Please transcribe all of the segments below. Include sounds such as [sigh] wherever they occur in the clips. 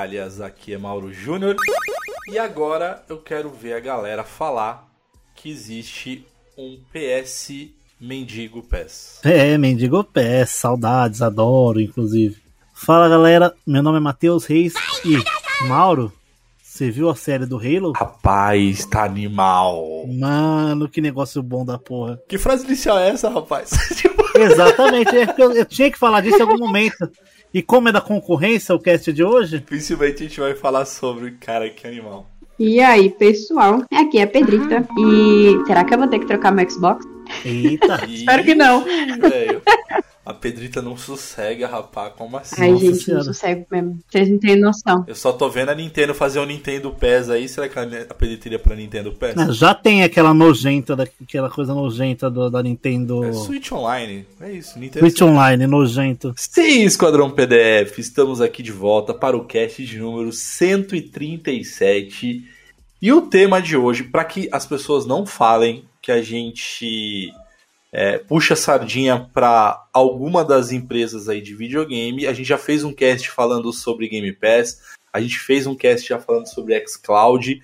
Aqui é Mauro Júnior. E agora eu quero ver a galera falar que existe um PS Mendigo PES. É, Mendigo PES, saudades, adoro, inclusive. Fala galera, meu nome é Matheus Reis e Mauro, você viu a série do Halo? Rapaz, tá animal. Mano, que negócio bom da porra. Que frase inicial é essa, rapaz? [laughs] Exatamente, é eu, eu tinha que falar disso em algum momento. E como é da concorrência o cast de hoje? Principalmente a gente vai falar sobre, cara, que animal. E aí, pessoal, aqui é a Pedrita. E será que eu vou ter que trocar meu Xbox? Eita. [laughs] Espero que não. Velho, a Pedrita não sossega, rapaz. Como assim? Ai, Nossa gente, Senhora. não sossego mesmo. Vocês não têm noção. Eu só tô vendo a Nintendo fazer o Nintendo PES aí. Será que a Pedrita iria pra Nintendo PES? Já tem aquela nojenta, aquela coisa nojenta do- da Nintendo. É Switch Online. É isso, Nintendo Switch Online, nojento. Sim, Esquadrão PDF, estamos aqui de volta para o cast de número 137. E o tema de hoje, para que as pessoas não falem que a gente é, puxa sardinha para alguma das empresas aí de videogame, a gente já fez um cast falando sobre Game Pass, a gente fez um cast já falando sobre xCloud,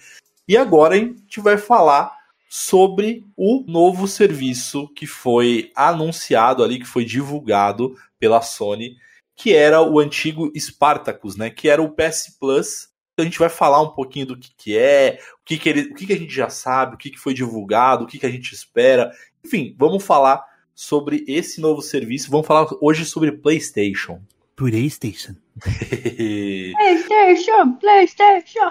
e agora a gente vai falar sobre o novo serviço que foi anunciado ali, que foi divulgado pela Sony, que era o antigo Spartacus, né? Que era o PS Plus. Então a gente vai falar um pouquinho do que, que é, o que, que, ele, o que, que a gente já sabe, o que, que foi divulgado, o que, que a gente espera. Enfim, vamos falar sobre esse novo serviço. Vamos falar hoje sobre PlayStation. PlayStation. [laughs] PlayStation, PlayStation.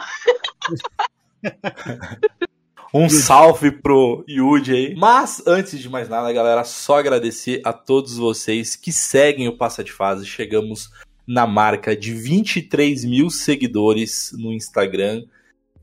[laughs] Um salve pro Yuji aí. Mas, antes de mais nada, galera, só agradecer a todos vocês que seguem o Passa de Fase. Chegamos na marca de 23 mil seguidores no Instagram.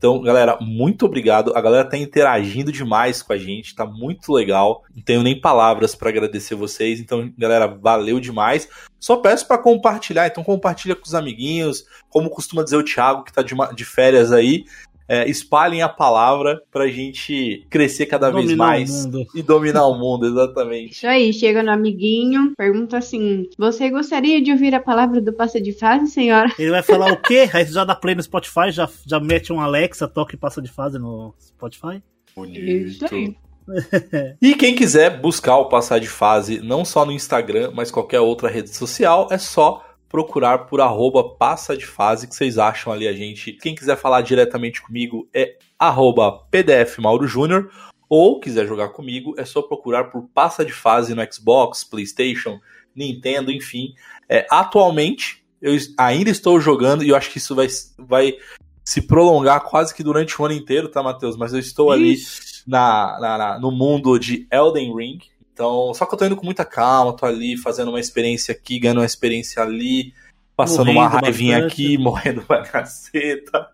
Então, galera, muito obrigado. A galera tá interagindo demais com a gente, tá muito legal. Não tenho nem palavras para agradecer vocês. Então, galera, valeu demais. Só peço para compartilhar. Então, compartilha com os amiguinhos. Como costuma dizer o Thiago, que tá de, de férias aí. É, espalhem a palavra pra gente crescer cada vez Dominar o mais e dominar o mundo, exatamente. Isso aí, chega no amiguinho, pergunta assim: Você gostaria de ouvir a palavra do passo de fase, senhora? Ele vai falar o quê? Aí você já dá play no Spotify, já, já mete um Alexa, toca e passa de fase no Spotify. Isso aí. E quem quiser buscar o Passar de Fase, não só no Instagram, mas qualquer outra rede social, é só procurar por arroba Passa de Fase, que vocês acham ali a gente. Quem quiser falar diretamente comigo é arroba PDF Mauro Júnior, ou quiser jogar comigo, é só procurar por Passa de Fase no Xbox, Playstation, Nintendo, enfim. É, atualmente, eu ainda estou jogando, e eu acho que isso vai, vai se prolongar quase que durante o ano inteiro, tá, Matheus? Mas eu estou ali na, na- na- no mundo de Elden Ring. Então, só que eu tô indo com muita calma, tô ali fazendo uma experiência aqui, ganhando uma experiência ali, passando uma Morrendo raivinha bastante. aqui, [laughs] morrendo pra caceta.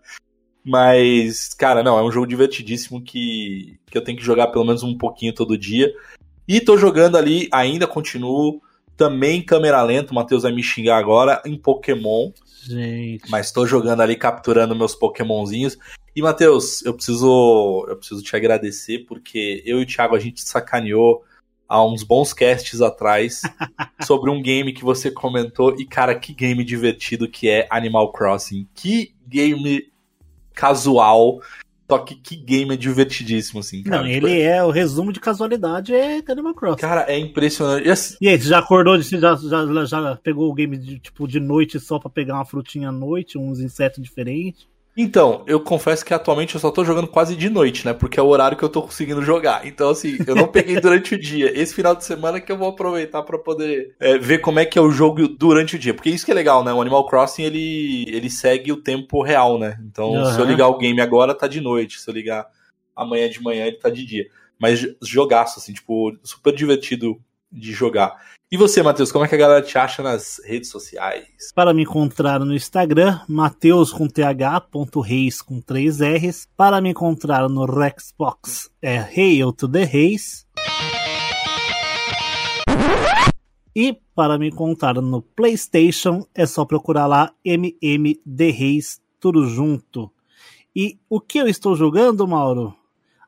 Mas, cara, não, é um jogo divertidíssimo que, que eu tenho que jogar pelo menos um pouquinho todo dia. E tô jogando ali, ainda continuo, também em câmera lenta, o Matheus vai me xingar agora, em Pokémon. Gente. Mas tô jogando ali, capturando meus Pokémonzinhos. E, Matheus, eu preciso, eu preciso te agradecer, porque eu e o Thiago, a gente sacaneou há uns bons casts atrás [laughs] sobre um game que você comentou. E, cara, que game divertido que é Animal Crossing. Que game casual. Só que que game é divertidíssimo, assim, cara. Não, Tipo, ele é o resumo de casualidade é Animal Crossing. Cara, é impressionante. E assim, E aí, você já acordou, de- já, já, já pegou o game de, tipo, de noite só pra pegar uma frutinha à noite, uns insetos diferentes? Então, eu confesso que atualmente eu só tô jogando quase de noite, né? Porque é o horário que eu tô conseguindo jogar. Então, assim, eu não peguei [laughs] durante o dia. Esse final de semana que eu vou aproveitar pra poder é, ver como é que é o jogo durante o dia. Porque isso que é legal, né? O Animal Crossing, ele, ele segue o tempo real, né? Então, Aham. se eu ligar o game agora, tá de noite. Se eu ligar amanhã de manhã, ele tá de dia. Mas jogaço, assim, tipo, super divertido de jogar. E você, Matheus, como é que a galera te acha nas redes sociais? Para me encontrar no Instagram, Mateus com th, ponto reis com 3 R's. Para me encontrar no Rexbox, é Hail to the Reis. E para me encontrar no PlayStation, é só procurar lá MMD Reis, tudo junto. E o que eu estou jogando, Mauro?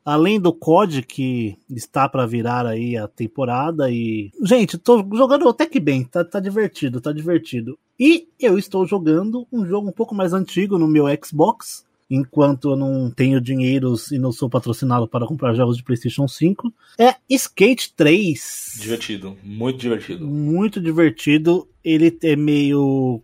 Além do COD que está para virar aí a temporada e gente, tô jogando até que bem, tá, tá divertido, tá divertido. E eu estou jogando um jogo um pouco mais antigo no meu Xbox, enquanto eu não tenho dinheiro e não sou patrocinado para comprar jogos de PlayStation 5, é Skate 3. Divertido, muito divertido. Muito divertido. Ele é meio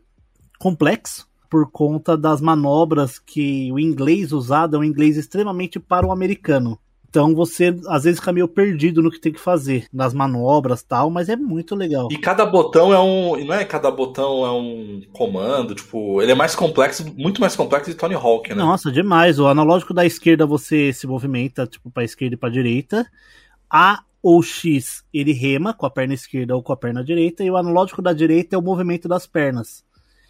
complexo por conta das manobras que o inglês usado é um inglês extremamente para o americano. Então você às vezes fica meio perdido no que tem que fazer, nas manobras tal, mas é muito legal. E cada botão é um. Não é cada botão é um comando, tipo, ele é mais complexo, muito mais complexo de Tony Hawk, né? Nossa, demais. O analógico da esquerda você se movimenta, tipo, pra esquerda e pra direita. A ou X ele rema com a perna esquerda ou com a perna direita, e o analógico da direita é o movimento das pernas.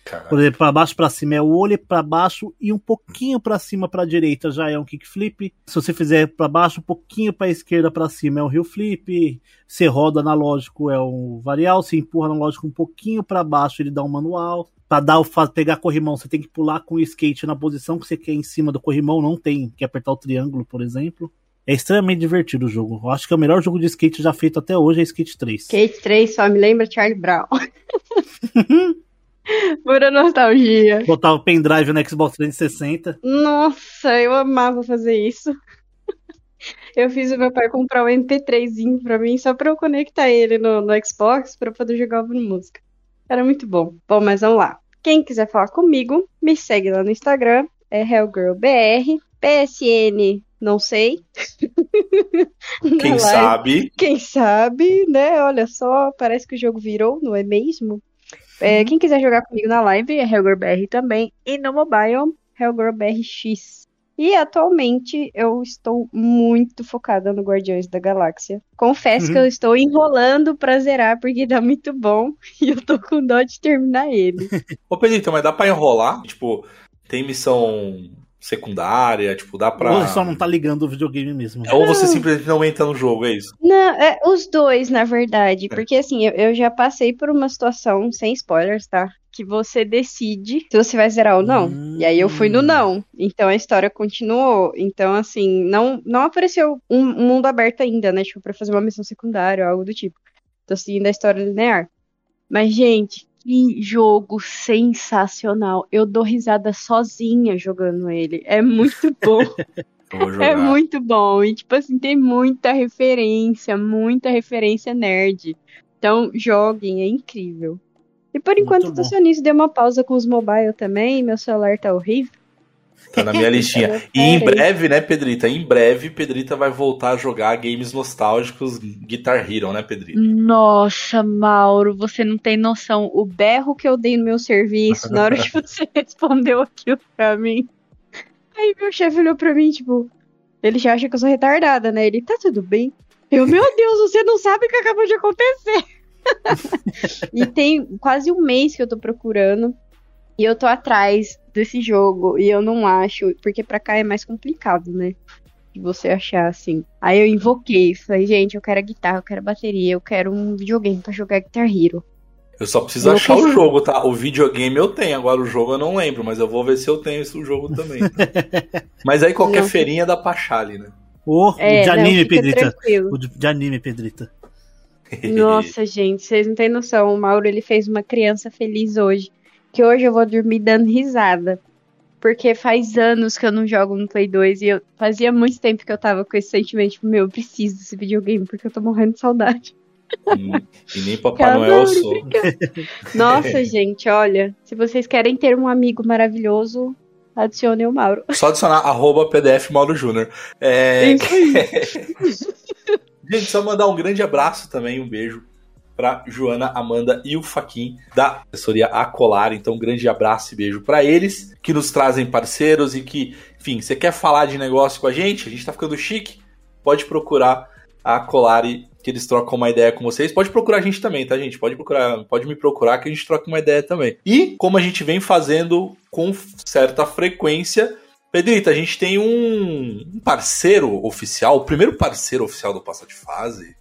Caralho. Por exemplo, para baixo para cima é o olho, para baixo e um pouquinho para cima para direita já é um kickflip. Se você fizer para baixo, um pouquinho para esquerda para cima é um heel flip. Se roda analógico é um varial, se empurra analógico um pouquinho para baixo ele dá um manual. Para dar o pegar corrimão, você tem que pular com o skate na posição que você quer em cima do corrimão, não tem que apertar o triângulo, por exemplo. É extremamente divertido o jogo. Eu acho que é o melhor jogo de skate já feito até hoje é Skate 3. Skate 3 só me lembra Charlie Brown. [laughs] [laughs] Pura nostalgia. Botar o pendrive no Xbox 360. Nossa, eu amava fazer isso. Eu fiz o meu pai comprar um MP3zinho pra mim só pra eu conectar ele no, no Xbox pra poder jogar ouvindo música. Era muito bom. Bom, mas vamos lá. Quem quiser falar comigo, me segue lá no Instagram, é HellGirlBR, PSN, não sei. [laughs] Quem live. sabe? Quem sabe, né? Olha só, parece que o jogo virou, não é mesmo? É, quem quiser jogar comigo na live é HellgirlBR também. E no mobile, HellgirlBRX. E atualmente eu estou muito focada no Guardiões da Galáxia. Confesso Uhum. que eu estou enrolando pra zerar porque dá muito bom [laughs] e eu tô com dó de terminar ele. [laughs] Ô, Pedrito, mas dá pra enrolar? Tipo, tem missão secundária, tipo, dá pra. Ou só não tá ligando o videogame mesmo. Ou você simplesmente não entra no jogo, é isso? Não, é, os dois, na verdade. Porque assim, eu, eu já passei por uma situação, sem spoilers, tá? Que você decide se você vai zerar ou não. Hum. E aí eu fui no não. Então a história continuou. Então, assim, não, não apareceu um, um mundo aberto ainda, né? Tipo, pra fazer uma missão secundária ou algo do tipo. Tô seguindo a história linear. Mas, gente, que jogo sensacional. Eu dou risada sozinha jogando ele. É muito bom. [laughs] É muito bom. E, tipo assim, tem muita referência, muita referência nerd. Então, joguem, é incrível. E por Muito enquanto eu tô só nisso, dei uma pausa com os mobile também. Meu celular tá horrível. Tá na minha [laughs] listinha. E em breve, né, Pedrita? Em breve, Pedrita vai voltar a jogar games nostálgicos Guitar Hero, né, Pedrita? Nossa, Mauro, você não tem noção. O berro que eu dei no meu serviço na hora que você [laughs] respondeu aquilo pra mim. Aí meu chefe olhou pra mim, tipo, ele já acha que eu sou retardada, né? Ele, tá tudo bem? Eu, meu Deus, você não sabe o que acabou de acontecer. [laughs] e tem quase um mês que eu tô procurando. E eu tô atrás desse jogo. E eu não acho, porque pra cá é mais complicado, né? De você achar assim. Aí eu invoquei, falei, gente, eu quero a guitarra, eu quero a bateria, eu quero um videogame pra jogar Guitar Hero. Eu só preciso Eu achar o jogo, tá? O videogame eu tenho, agora o jogo eu não lembro, mas eu vou ver se eu tenho esse jogo também. tá? [laughs] mas aí qualquer Não. feirinha dá pra achar ali, né? Ou É, o de não, anime, fica Pedrita. tranquilo. O de, de anime, Pedrita. [laughs] [laughs] Nossa, gente, vocês não têm noção. O Mauro ele fez uma criança feliz hoje. Que hoje eu vou dormir dando risada. Porque faz anos que eu não jogo no Play 2 e eu fazia muito tempo que eu tava com esse sentimento, tipo, meu, eu preciso desse videogame porque eu tô morrendo de saudade. Hum, e nem Papai Noel sou. Nossa, [laughs] gente, olha, se vocês querem ter um amigo maravilhoso, adicione o Mauro. Só adicionar arroba PDF Mauro Júnior. É... [laughs] Gente, só mandar um grande abraço também, um beijo pra Joana, Amanda e o Faquin da assessoria Acolar. Então, um grande abraço e beijo pra eles, que nos trazem parceiros e que, enfim, você quer falar de negócio com a gente? A gente tá ficando chique? Pode procurar a Acolar que eles trocam uma ideia com vocês. Pode procurar a gente também, tá, gente? Pode procurar, pode me procurar que a gente troca uma ideia também. E como a gente vem fazendo com certa frequência, Pedrita, a gente tem um um parceiro oficial, o primeiro parceiro oficial do Passa de Fase.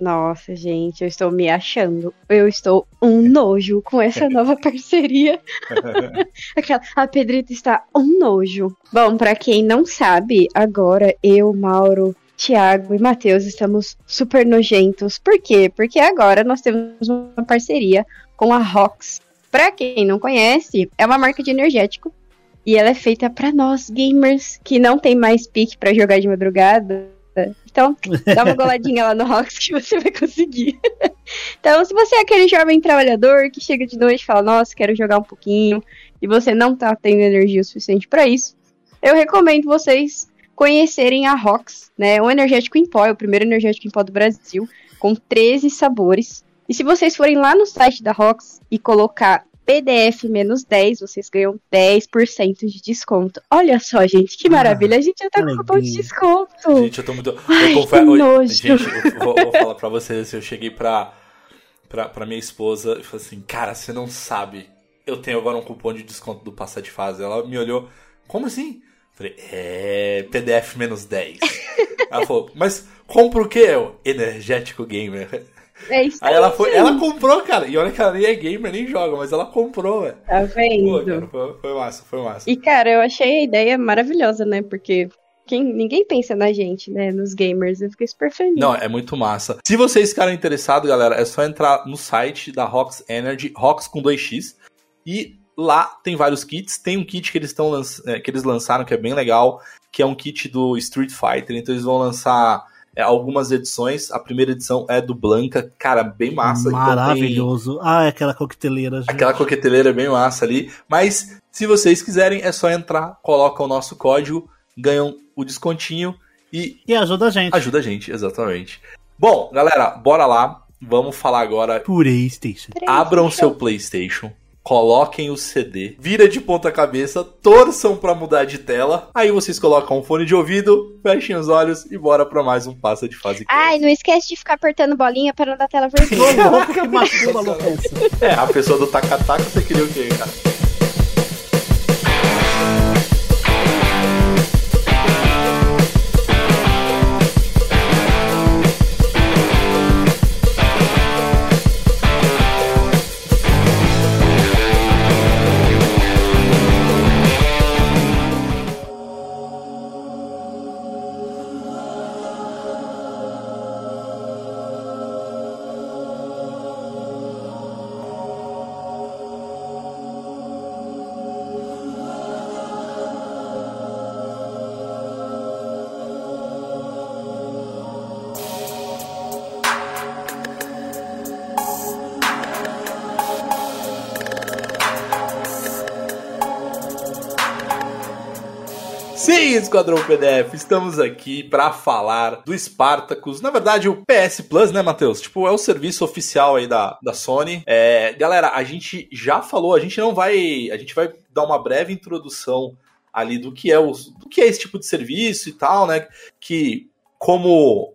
Nossa, gente, eu estou me achando. Eu estou um nojo com essa [laughs] nova parceria. [laughs] Aquela, a Pedrita está um nojo. Bom, para quem não sabe, agora eu, Mauro, Tiago e Matheus estamos super nojentos. Por quê? Porque agora nós temos uma parceria com a Rox. Para quem não conhece, é uma marca de energético e ela é feita para nós gamers que não tem mais pique para jogar de madrugada. Então, dá uma goladinha lá no Rox que você vai conseguir. [laughs] então, se você é aquele jovem trabalhador que chega de noite e fala: "Nossa, quero jogar um pouquinho", e você não tá tendo energia suficiente para isso, eu recomendo vocês conhecerem a Rox, né? Um energético em pó, é o primeiro energético em pó do Brasil, com 13 sabores. E se vocês forem lá no site da Rox e colocar PDF menos 10, vocês ganham 10% de desconto. Olha só, gente, que maravilha. A gente já tá com cupom de desconto. Gente, eu tô muito. Ai, eu que Oi, nojo. Gente, eu vou, vou falar pra vocês assim, eu cheguei pra, pra, pra minha esposa e falei assim, cara, você não sabe. Eu tenho agora um cupom de desconto do passar de fase. Ela me olhou, como assim? Falei, é. PDF menos 10. [laughs] ela falou, mas compra o quê? Eu, Energético Gamer. É isso Aí ela foi, ela comprou, cara. E olha que ela nem é gamer, nem joga, mas ela comprou, velho. Tá Pô, vendo? cara, foi, foi massa, foi massa. E, cara, eu achei a ideia maravilhosa, né? Porque quem, ninguém pensa na gente, né? Nos gamers. Eu fiquei super feliz. Não, é muito massa. Se vocês ficarem interessados, galera, é só entrar no site da Rox Energy, Rox com 2x, e lá tem vários kits. Tem um kit que eles, tão é, que eles lançaram que é bem legal, que é um kit do Street Fighter. Então eles vão lançar é, algumas edições. A primeira edição é do Blanca, cara, bem massa. Então, tem- Maravilhoso. Ah, é aquela coqueteleira. gente. Aquela coqueteleira é bem massa ali. Mas se vocês quiserem, é só entrar, coloca o nosso código, ganham o descontinho e E ajuda a gente. ajuda a gente, exatamente. Bom, galera, bora lá. Vamos falar agora. PlayStation. Abram seu PlayStation. Coloquem o CD, vira de ponta cabeça, torçam pra mudar de tela. Aí vocês colocam um fone de ouvido, fechem os olhos e bora pra mais um passa de fase. Ai, não esquece de ficar apertando bolinha para não dar tela vermelha. É? É, a pessoa do taca-taca, você queria o quê, cara? Esquadrão PDF, estamos aqui pra falar do Spartacus. Na verdade, o PS Plus, né, Matheus? Tipo, é o serviço oficial aí da, da Sony. É, galera, a gente já falou, a gente não vai. A gente vai dar uma breve introdução ali do que é o, do que é esse tipo de serviço e tal, né? Que, como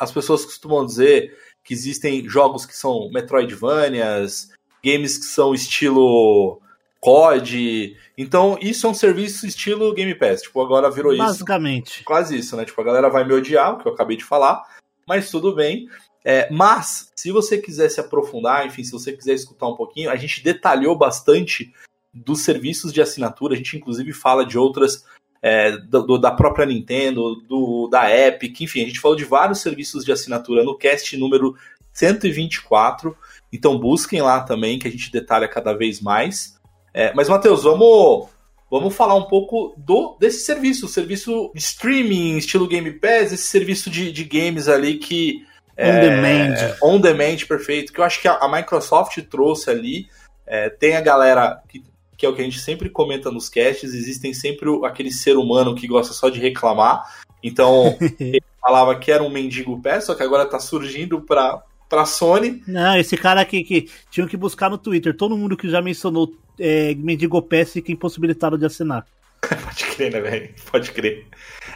as pessoas costumam dizer, que existem jogos que são Metroidvanias, games que são estilo COD. Então, isso é um serviço estilo Game Pass. Tipo, agora virou isso. Basicamente. Quase isso, né? Tipo, a galera vai me odiar, o que eu acabei de falar, mas tudo bem. É, mas, se você quiser se aprofundar, enfim, se você quiser escutar um pouquinho, a gente detalhou bastante dos serviços de assinatura. A gente, inclusive, fala de outras. é, do- do- da própria Nintendo, do, da Epic, enfim, a gente falou de vários serviços de assinatura no cast número 124. Então busquem lá também, que a gente detalha cada vez mais. É, mas, Matheus, vamos, vamos falar um pouco do desse serviço, o serviço de streaming, estilo Game Pass, esse serviço de, de games ali que. On demand. On demand, perfeito. Que eu acho que a, a Microsoft trouxe ali. É, tem a galera que, que é o que a gente sempre comenta nos casts, existem sempre o- aquele ser humano que gosta só de reclamar. Então, [laughs] ele falava que era um mendigo pé, só que agora tá surgindo pra, pra Sony. Não, esse cara aqui que tinham que buscar no Twitter. Todo mundo que já mencionou é, Mendigo PS fica impossibilitado de assinar. [laughs] Pode crer, né, velho? Pode crer.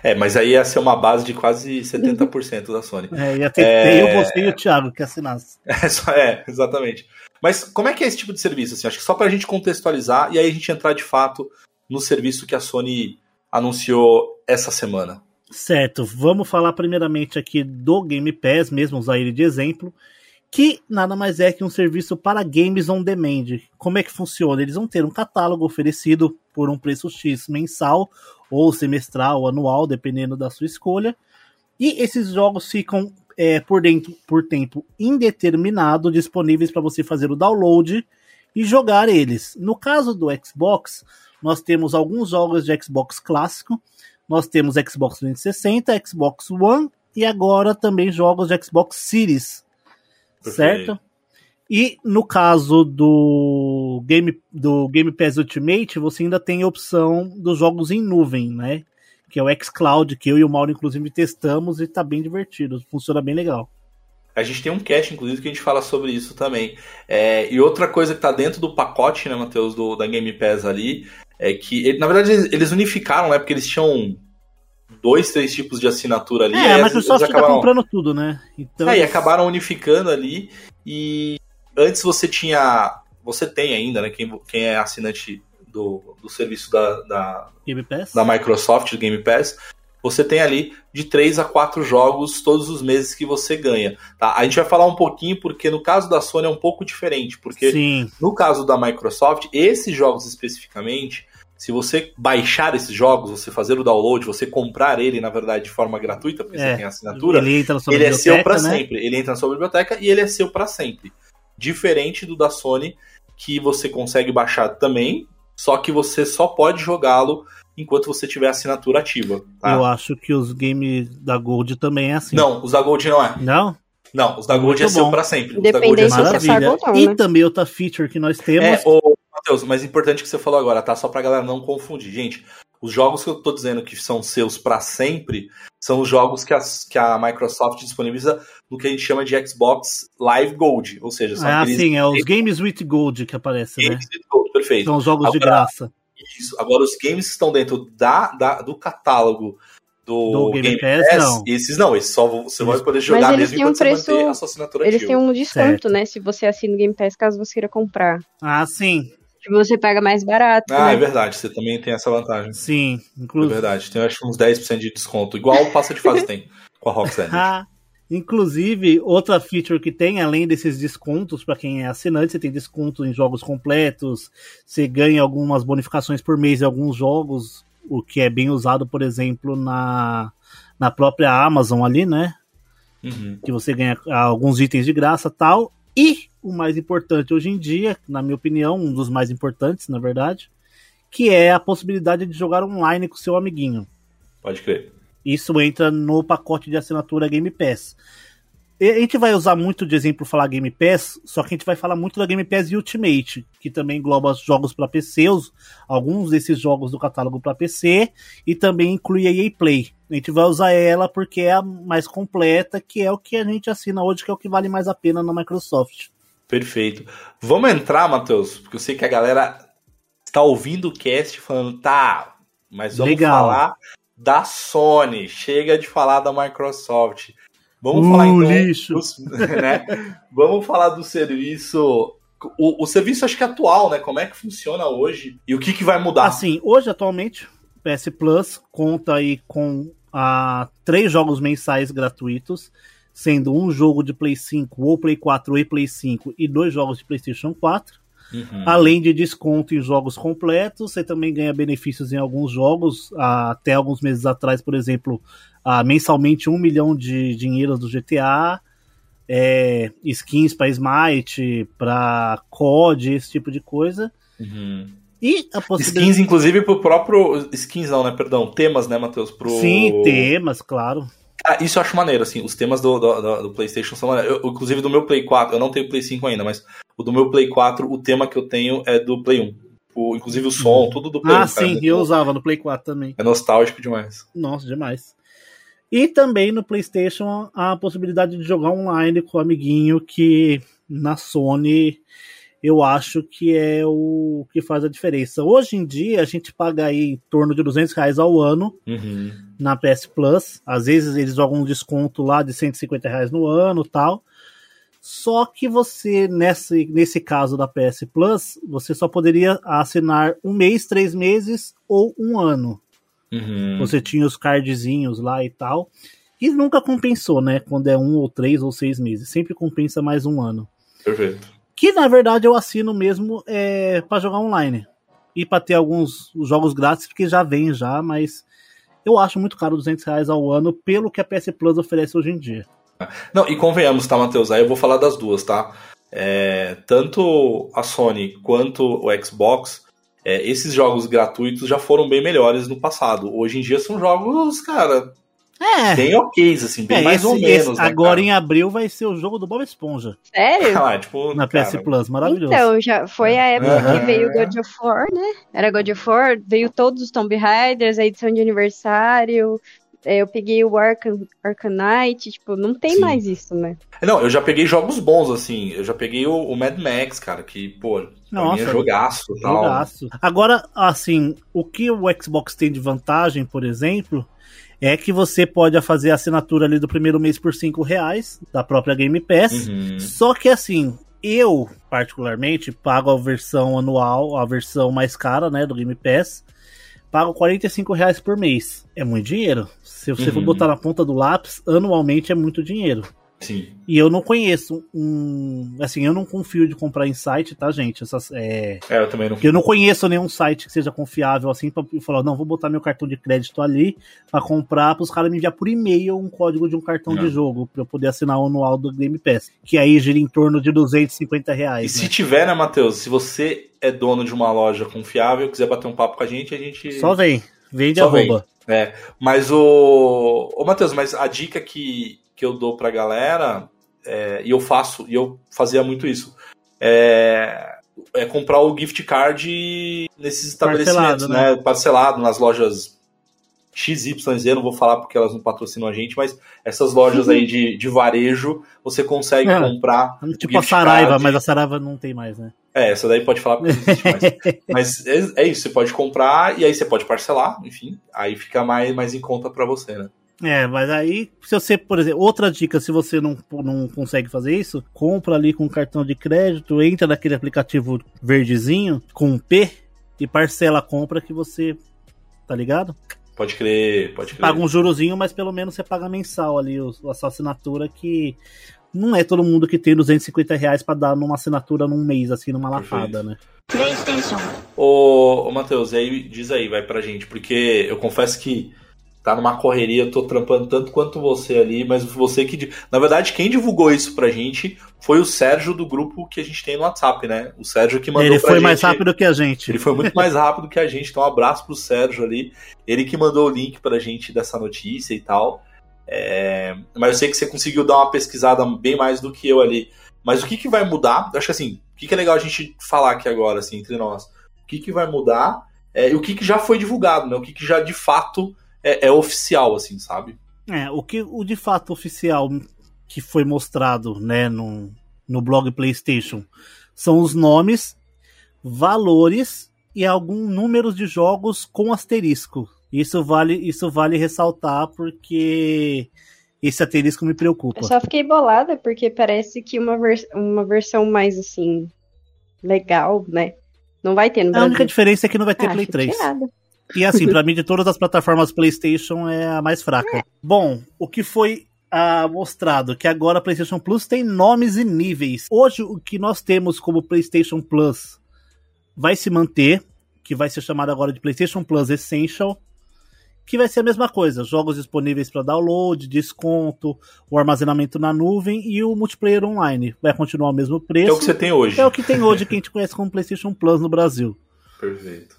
É, mas aí ia ser uma base de quase 70% da Sony. É, ia ter É. eu, você e o Thiago que assinasse. [laughs] É, só- é, exatamente. Mas como é que é esse tipo de serviço? Assim, acho que só pra gente contextualizar e aí a gente entrar de fato no serviço que a Sony anunciou essa semana. Certo, vamos falar primeiramente aqui do Game Pass, mesmo usar ele de exemplo, que nada mais é que um serviço para games on demand. Como é que funciona? Eles vão ter um catálogo oferecido por um preço X mensal, ou semestral, ou anual, dependendo da sua escolha. E esses jogos ficam é, por, dentro, por tempo indeterminado disponíveis para você fazer o download e jogar eles. No caso do Xbox, nós temos alguns jogos de Xbox clássico, nós temos Xbox 360, Xbox One e agora também jogos de Xbox Series, Perfeito. certo? E no caso do Game, do Game Pass Ultimate, você ainda tem a opção dos jogos em nuvem, né? Que é o xCloud, que eu e o Mauro, inclusive, testamos e tá bem divertido. Funciona bem legal. A gente tem um cast, inclusive, que a gente fala sobre isso também. É, e outra coisa que tá dentro do pacote, né, Matheus, do, da Game Pass ali, é que, ele- na verdade, eles, unificaram, né? Porque eles tinham dois, três tipos de assinatura ali. É, aí a eles- Microsoft eles tá acabaram- comprando tudo, né? Então, É, e acabaram unificando ali. E antes você tinha. Você tem ainda, né? Quem, quem é assinante do, do serviço da, da, da Microsoft, do Game Pass, você tem ali de 3 a 4 jogos todos os meses que você ganha. Tá? A gente vai falar um pouquinho, porque no caso da Sony é um pouco diferente, porque Sim, no caso da Microsoft, esses jogos especificamente, se você baixar esses jogos, você fazer o download, você comprar ele, na verdade, de forma gratuita, porque É, você tem assinatura, ele entra na sua ele é seu biblioteca, para né? sempre. Ele entra na sua biblioteca e ele é seu para sempre. Diferente do da Sony, que você consegue baixar também, só que você só pode jogá-lo enquanto você tiver assinatura ativa. tá? Eu acho que os games da Gold também é assim. Não, os da Gold não é. Não? Não, os da Gold é Muito seu bom. para sempre. Os da Gold é seu ou não, e né? também outra feature que nós temos. É, ô, Matheus, mas importante que você falou agora, tá? Só pra galera não confundir. Gente, os jogos que eu tô dizendo que são seus pra sempre são os jogos que, as- que a Microsoft disponibiliza no que a gente chama de Xbox Live Gold. Ou seja, são Ah, aqueles sim, é os Games with Gold que aparece, né? games with Gold. Perfeito. São os jogos de Agora, graça. Isso. Agora, os games que estão dentro da, da- do catálogo do, Do Game Pass, não. esses não, esses só você vai poder jogar eles mesmo têm um enquanto você preço- manter a sua assinatura Eles têm um desconto, Certo. né? Se você assina o Game Pass, caso você queira comprar. Ah, sim, Tipo, você paga mais barato, Ah, né? é verdade, você também tem essa vantagem. sim. É Inclusive. verdade, tem acho que uns 10% de desconto, igual o Passa de Fase [laughs] tem com a Roxanne. Ah, inclusive, outra feature que tem, além desses descontos para quem é assinante, você tem desconto em jogos completos, você ganha algumas bonificações por mês em alguns jogos, o que é bem usado, por exemplo, na, na própria Amazon ali, né? Uhum. que você ganha alguns itens de graça tal. E o mais importante hoje em dia, na minha opinião, um dos mais importantes, na verdade, que é a possibilidade de jogar online com seu amiguinho. Pode crer. Isso entra no pacote de assinatura Game Pass. E a gente vai usar muito de exemplo falar Game Pass, só que a gente vai falar muito da Game Pass Ultimate, que também engloba os jogos para PC, alguns desses jogos do catálogo para PC, e também inclui a EA Play. A gente vai usar ela porque é a mais completa, que é o que a gente assina hoje, que é o que vale mais a pena na Microsoft. Perfeito. Vamos entrar, Matheus, porque eu sei que a galera está ouvindo o cast falando, tá, mas vamos Legal. falar da Sony, chega de falar da Microsoft. Vamos Uh, falar então. lixo. dos- [laughs] né? Vamos falar do serviço. O, o serviço acho que é atual, né? Como é que funciona hoje e o que, que vai mudar? Assim, hoje, atualmente, o PS Plus conta aí com ah, três jogos mensais gratuitos, sendo um jogo de Play 5 ou Play 4 e Play 5 e dois jogos de PlayStation 4. Uhum. Além de desconto em jogos completos, você também ganha benefícios em alguns jogos. Ah, até alguns meses atrás, por exemplo, ah, mensalmente um milhão de dinheiros do GTA, é, skins para Smite, para COD, esse tipo de coisa. Uhum. E a possibilidade. Skins, inclusive, pro próprio. Skins não, né? Perdão, temas, né, Matheus? Pro... Sim, temas, claro. Ah, isso eu acho maneiro, assim. Os temas do, do, do- do PlayStation são maneiros. Eu, inclusive, do meu Play 4, eu não tenho Play 5 ainda, mas o do meu Play 4, o tema que eu tenho é do Play 1. O, inclusive o som, tudo do Play 1. Ah, cara, sim, muito eu usava no Play 4 também. É nostálgico demais. Nossa, demais. E também no PlayStation a possibilidade de jogar online com o amiguinho, que na Sony eu acho que é o que faz a diferença. Hoje em dia a gente paga aí em torno de 200 reais ao ano Uhum. na PS Plus. Às vezes eles jogam um desconto lá de 150 reais no ano tal. Só que você, nesse, nesse caso da PS Plus, você só poderia assinar um mês, três meses ou um ano. Uhum. Você tinha os cardzinhos lá e tal. E nunca compensou, né? Quando é um ou três ou seis meses. Sempre compensa mais um ano. Perfeito. Que na verdade eu assino mesmo é, para jogar online. E para ter alguns jogos grátis, porque já vem já, mas eu acho muito caro 200 reais ao ano pelo que a PS Plus oferece hoje em dia. Não, e convenhamos, tá, Matheus? Aí eu vou falar das duas, tá? É, tanto a Sony quanto o Xbox, é, esses jogos gratuitos já foram bem melhores no passado. Hoje em dia são jogos, cara, É, bem ok, assim, bem é, mais esse- ou esse- menos. né, agora cara? em abril vai ser o jogo do Bob Esponja Sério? [laughs] Ah, tipo, na PS cara, Plus, maravilhoso. Então, já foi a época Aham. que veio God of War, né? Era God of War, veio todos os Tomb Raiders, a edição de aniversário. É, Eu peguei o Arcan, Arcanite, tipo, não tem Sim. mais isso, né? Não, eu já peguei jogos bons, assim. Eu já peguei o, o Mad Max, cara, que, pô, pra Nossa, é jogaço e tal. Jogaço. Agora, assim, o que o Xbox tem de vantagem, por exemplo, é que você pode fazer a assinatura ali do primeiro mês por 5 reais da própria Game Pass. Uhum. Só que assim, eu, particularmente, pago a versão anual, a versão mais cara, né, do Game Pass. Pago 45 reais por mês. É muito dinheiro. Se você for Uhum. botar na ponta do lápis, anualmente é muito dinheiro. Sim. E eu não conheço um. Assim, eu não confio de comprar em site, tá, gente? Essas, é, É, eu também não. eu não conheço nenhum site que seja confiável assim pra falar, não, vou botar meu cartão de crédito ali pra comprar, pros caras me enviar por e-mail um código de um cartão Não. de jogo pra eu poder assinar o anual do Game Pass, que aí gira em torno de 250 E reais. se né? tiver, né, Matheus? Se você é dono de uma loja confiável, quiser bater um papo com a gente, a gente. Só vem, vende Só vem. arroba. É, mas o. Ô, Matheus, mas a dica que, que eu dou pra galera, é, e eu faço, e eu fazia muito isso, é, é comprar o gift card nesses estabelecimentos, Parcelado, né? Parcelado nas lojas XYZ, não vou falar porque elas não patrocinam a gente, mas essas lojas aí de, de varejo, você consegue É. comprar. Tipo a Saraiva, card. mas a Saraiva não tem mais, né? É, essa daí pode falar porque não existe mais. [laughs] Mas é, é isso, você pode comprar e aí você pode parcelar, enfim, aí fica mais, mais em conta pra você, né? É, mas aí, se você, por exemplo, outra dica, se você não, não consegue fazer isso, compra ali com cartão de crédito, entra naquele aplicativo verdezinho com um P e parcela a compra que você. Tá ligado? Pode crer, pode crer. Paga um jurozinho, mas pelo menos você paga mensal ali a sua assinatura, que não é todo mundo que tem 250 reais pra dar numa assinatura num mês, assim, numa Perfeito. lapada, né? PlayStation. Ô, ô Matheus, aí diz aí, vai pra gente, porque eu confesso que tá numa correria, eu tô trampando tanto quanto você ali, mas você que. Na verdade, quem divulgou isso pra gente foi o Sérgio do grupo que a gente tem no WhatsApp, né? O Sérgio que mandou Ele foi gente. mais rápido que a gente. Ele foi muito mais rápido que a gente, então um abraço pro Sérgio ali. Ele que mandou o link pra gente dessa notícia e tal. É, Mas eu sei que você conseguiu dar uma pesquisada bem mais do que eu ali. Mas o que, que vai mudar? Eu acho que assim, o que, que é legal a gente falar aqui agora, assim, entre nós. O que, que vai mudar é, e o que, que já foi divulgado, né? O que, que já de fato é, é oficial, assim, sabe? É, o que o de fato oficial que foi mostrado, né, no, no blog PlayStation são os nomes, valores e alguns números de jogos com asterisco. Isso vale, isso vale ressaltar porque esse asterisco me preocupa. Eu só fiquei bolada porque parece que uma, vers uma versão mais assim, legal, né? Não vai ter no A Brasil. única diferença é que não vai ter Ah, Play 3. chateada. E assim, [laughs] pra mim, de todas as plataformas PlayStation, é a mais fraca. Bom, o que foi ah, mostrado? Que agora a PlayStation Plus tem nomes e níveis. Hoje, o que nós temos como PlayStation Plus vai se manter, que vai ser chamado agora de PlayStation Plus Essential, que vai ser a mesma coisa: jogos disponíveis para download, desconto, o armazenamento na nuvem e o multiplayer online. Vai continuar o mesmo preço. É o que você tem hoje. É o que tem hoje que a gente [laughs] conhece como PlayStation Plus no Brasil. Perfeito.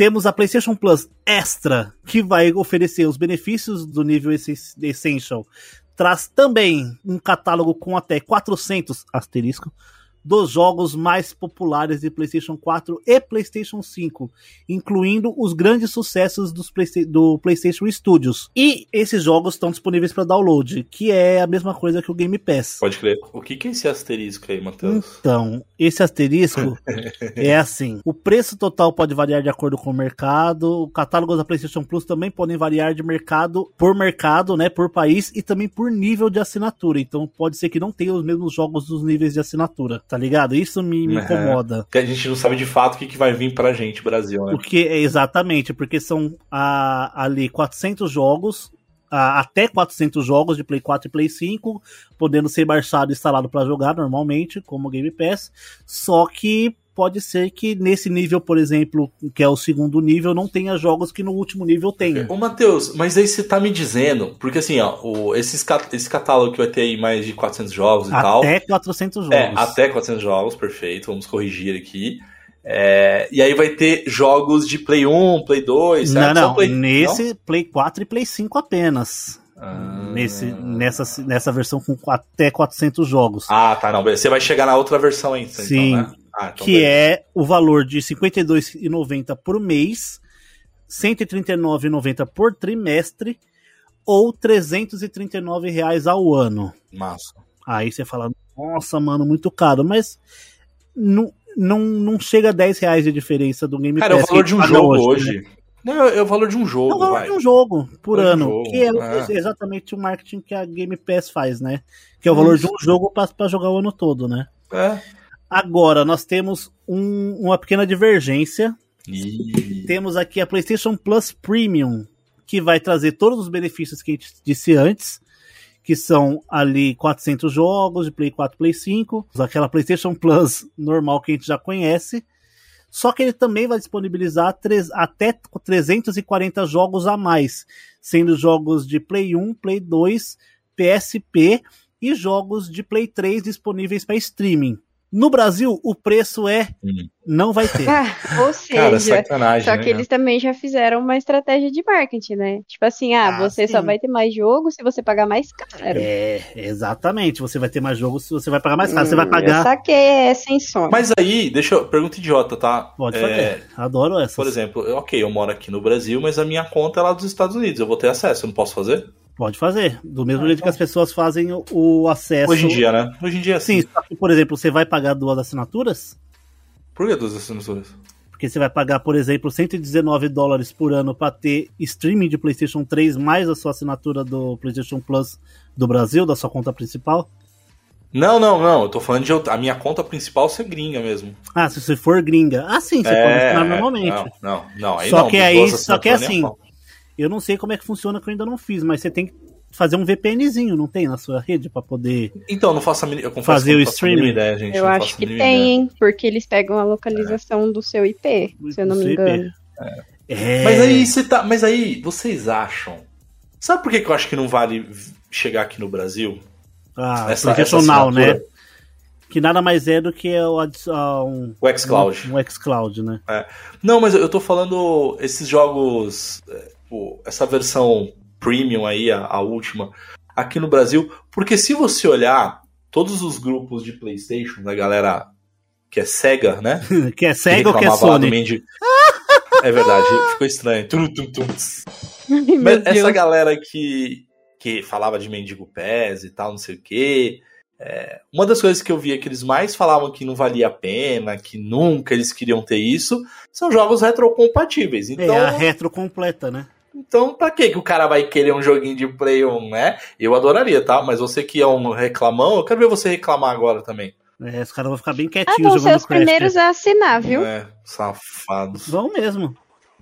Temos a PlayStation Plus Extra, que vai oferecer os benefícios do nível Essen- Essential. Traz também um catálogo com até 400 asterisco dos jogos mais populares de PlayStation 4 e PlayStation 5, incluindo os grandes sucessos dos Playsta- do PlayStation Studios. E esses jogos estão disponíveis para download, que é a mesma coisa que o Game Pass. Pode crer. O que, que é esse asterisco aí, Matheus? Então, esse asterisco [laughs] é assim: o preço total pode variar de acordo com o mercado, o catálogo da PlayStation Plus também podem variar de mercado por mercado, né, por país e também por nível de assinatura. Então, pode ser que não tenha os mesmos jogos dos níveis de assinatura. Tá ligado? Isso me, me incomoda. Que a gente não sabe de fato o que, que vai vir pra gente, Brasil, né? Porque é exatamente, porque são ah, ali 400 jogos, ah, até 400 jogos de Play 4 e Play 5, podendo ser baixado e instalado para jogar normalmente, como Game Pass. Só que pode ser que nesse nível, por exemplo, que é o segundo nível, não tenha jogos que no último nível tenha. Ô, Matheus, mas aí você tá me dizendo, porque assim, ó, o, esses, esse catálogo que vai ter aí mais de 400 jogos e tal. Até 400 jogos. É, até 400 jogos, perfeito, vamos corrigir aqui. É, e aí vai ter jogos de Play 1, Play 2, Não, certo? Só não, Play... nesse Play 4 e Play 5 apenas. Ah. Nesse, nessa, nessa versão com até 400 jogos. Ah, tá, não. Você vai chegar na outra versão ainda, Sim. então, né? Ah, então que beleza. é o valor de R$ 52,90 por mês, R$ 139,90 por trimestre ou 339 reais ao ano. Massa. Aí você fala, nossa, mano, muito caro, mas não, não, não chega a 10 reais de diferença do Game Cara, é o Pass valor de um paga jogo né? hoje. Não, é o valor de um É jogo, o valor vai. de um jogo por Valor ano, jogo, que é é. exatamente o marketing que a Game Pass faz, né? Que é o valor de um jogo para jogar o ano todo, né? É. Agora, nós temos um- uma pequena divergência Ih, temos aqui a PlayStation Plus Premium, que vai trazer todos os benefícios que a gente disse antes, que são ali 400 jogos de Play 4, Play 5, aquela PlayStation Plus normal que a gente já conhece. Só que ele também vai disponibilizar tres- até 340 jogos a mais, sendo jogos de Play 1, Play 2, PSP e jogos de Play 3 disponíveis para streaming. No Brasil, o preço é Hum. não vai ter. [laughs] Ah, ou seja, Cara, sacanagem. só né, que eles também já fizeram uma estratégia de marketing, né? Tipo assim, ah, Ah, você só sim. vai ter mais jogo se você pagar mais caro. É, exatamente. Você vai ter mais jogos se você vai pagar mais caro. Você vai Hum, pagar. saquei essa insônia. Mas aí, deixa eu. Pergunta idiota, tá? Pode É, fazer. Adoro essa. Por exemplo, eu- ok, eu moro aqui no Brasil, mas a minha conta é lá dos Estados Unidos. Eu vou ter acesso, eu não posso fazer? Pode fazer. Do mesmo jeito que as pessoas fazem o, o acesso. Hoje em dia, né? Hoje em dia, Sim, sim. só que, por exemplo, você vai pagar duas assinaturas? Por que duas assinaturas? Porque você vai pagar, por exemplo, 119 dólares por ano para ter streaming de PlayStation 3 mais a sua assinatura do PlayStation Plus do Brasil, da sua conta principal. Não, não, não. Eu tô falando de a minha conta principal ser gringa mesmo. Ah, se você for gringa. Ah, sim, você pode assinar normalmente. Não, não, não. Aí Só não, que aí- só que nem assim. Eu não sei como é que funciona, que eu ainda não fiz, mas você tem que fazer um VPNzinho, não tem na sua rede para poder. Então, não faço a mínima. Eu confesso Fazer o streaming? ideia, gente. Eu não acho que tem, hein? Porque eles pegam a localização do seu IP, se eu não Do me engano. É... Mas aí você tá. Mas aí, vocês acham. Sabe por que, que eu acho que não vale chegar aqui no Brasil? Ah, essa- Now, né? Que nada mais é do que o um, O xCloud. um xCloud, né? Não, mas eu tô falando esses jogos, pô, essa versão premium aí, a, a última, aqui no Brasil, porque se você olhar todos os grupos de PlayStation da galera que é Sega, né? [laughs] que é que Sega ou que é reclamava lá do Sony? [laughs] É verdade, ficou estranho. Tum, tum, tum. Ai, Deus. essa galera que, que falava de mendigo pés e tal, não sei o quê. é, uma das coisas que eu via que eles mais falavam que não valia a pena, que nunca eles queriam ter isso, são jogos retrocompatíveis. Então, É a retro completa, né? Então pra que que o cara vai querer um joguinho de Play 1, né? Eu adoraria, tá? Mas você que é um reclamão, eu quero ver você reclamar agora também. É, os caras vão ficar bem Ah, quietinhos vão ser os Crash. primeiros né? a assinar, viu? É, safados. Vão mesmo.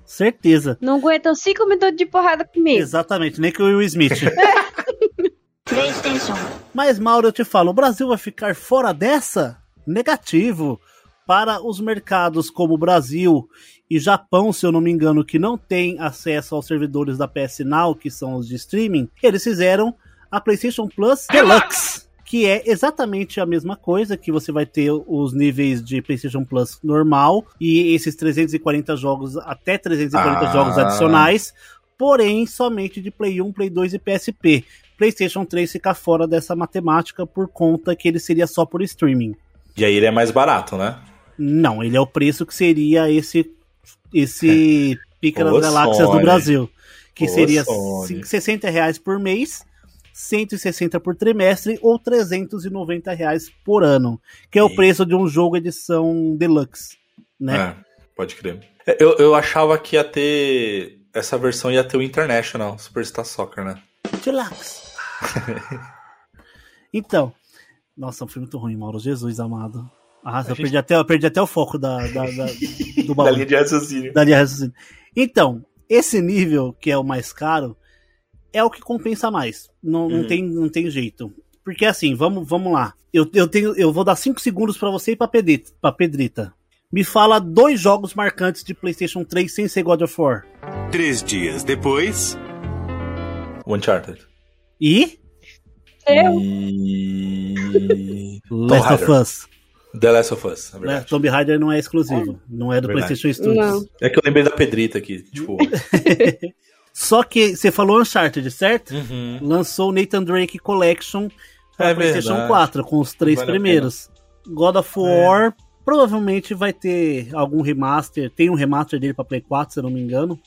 Certeza. Não aguentam cinco minutos de porrada comigo. Exatamente, nem que o Will Smith. [laughs] PlayStation. Mas, Mauro, eu te falo, o Brasil vai ficar fora dessa? Negativo. Para os mercados como Brasil e Japão, se eu não me engano, que não têm acesso aos servidores da PS Now, que são os de streaming, eles fizeram a PlayStation Plus Deluxe, que é exatamente a mesma coisa, que você vai ter os níveis de PlayStation Plus normal e esses 340 jogos, até 340 Ah. jogos adicionais, porém somente de Play 1, Play 2 e PSP. PlayStation 3 fica fora dessa matemática por conta que ele seria só por streaming. E aí ele é mais barato, né? Não, ele é o preço que seria esse esse Pica das Galáxias do. Brasil, que Ô, seria Sony. cin- 60 reais por mês, 160 por trimestre ou 390 reais por ano, que é o E- preço de um jogo edição deluxe, né? É, pode crer. Eu, eu achava que ia ter. Essa versão ia ter o International Superstar Soccer, né? Deluxe. [laughs] então, nossa, foi muito ruim, Mauro. Jesus amado. Ah, eu, gente- perdi até, eu perdi até o foco da, da, da- do [laughs] baú. Da linha de raciocínio. da linha de raciocínio. Então, esse nível, que é o mais caro, é o que compensa mais. Não, não, Uhum. tem, não tem jeito. Porque assim, vamos, vamos lá. Eu, eu, tenho, eu vou dar 5 segundos pra você e pra Pedrita, pra Pedrita. Me fala dois jogos marcantes de PlayStation 3 sem ser God of War. Três dias depois. Uncharted. E Eu, E. Last of. Us. The Last of Us, na Né? verdade. Tomb Raider não é exclusivo. Não é do Verdade. PlayStation Studios. Não. É que eu lembrei da Pedrita aqui. Tipo. [laughs] Só que você falou Uncharted, certo? uhum. Lançou o Nathan Drake Collection para É PlayStation verdade. 4 com os três Vale É. primeiros. God of War provavelmente vai ter algum remaster. Tem um remaster dele para Play 4, se eu não me engano.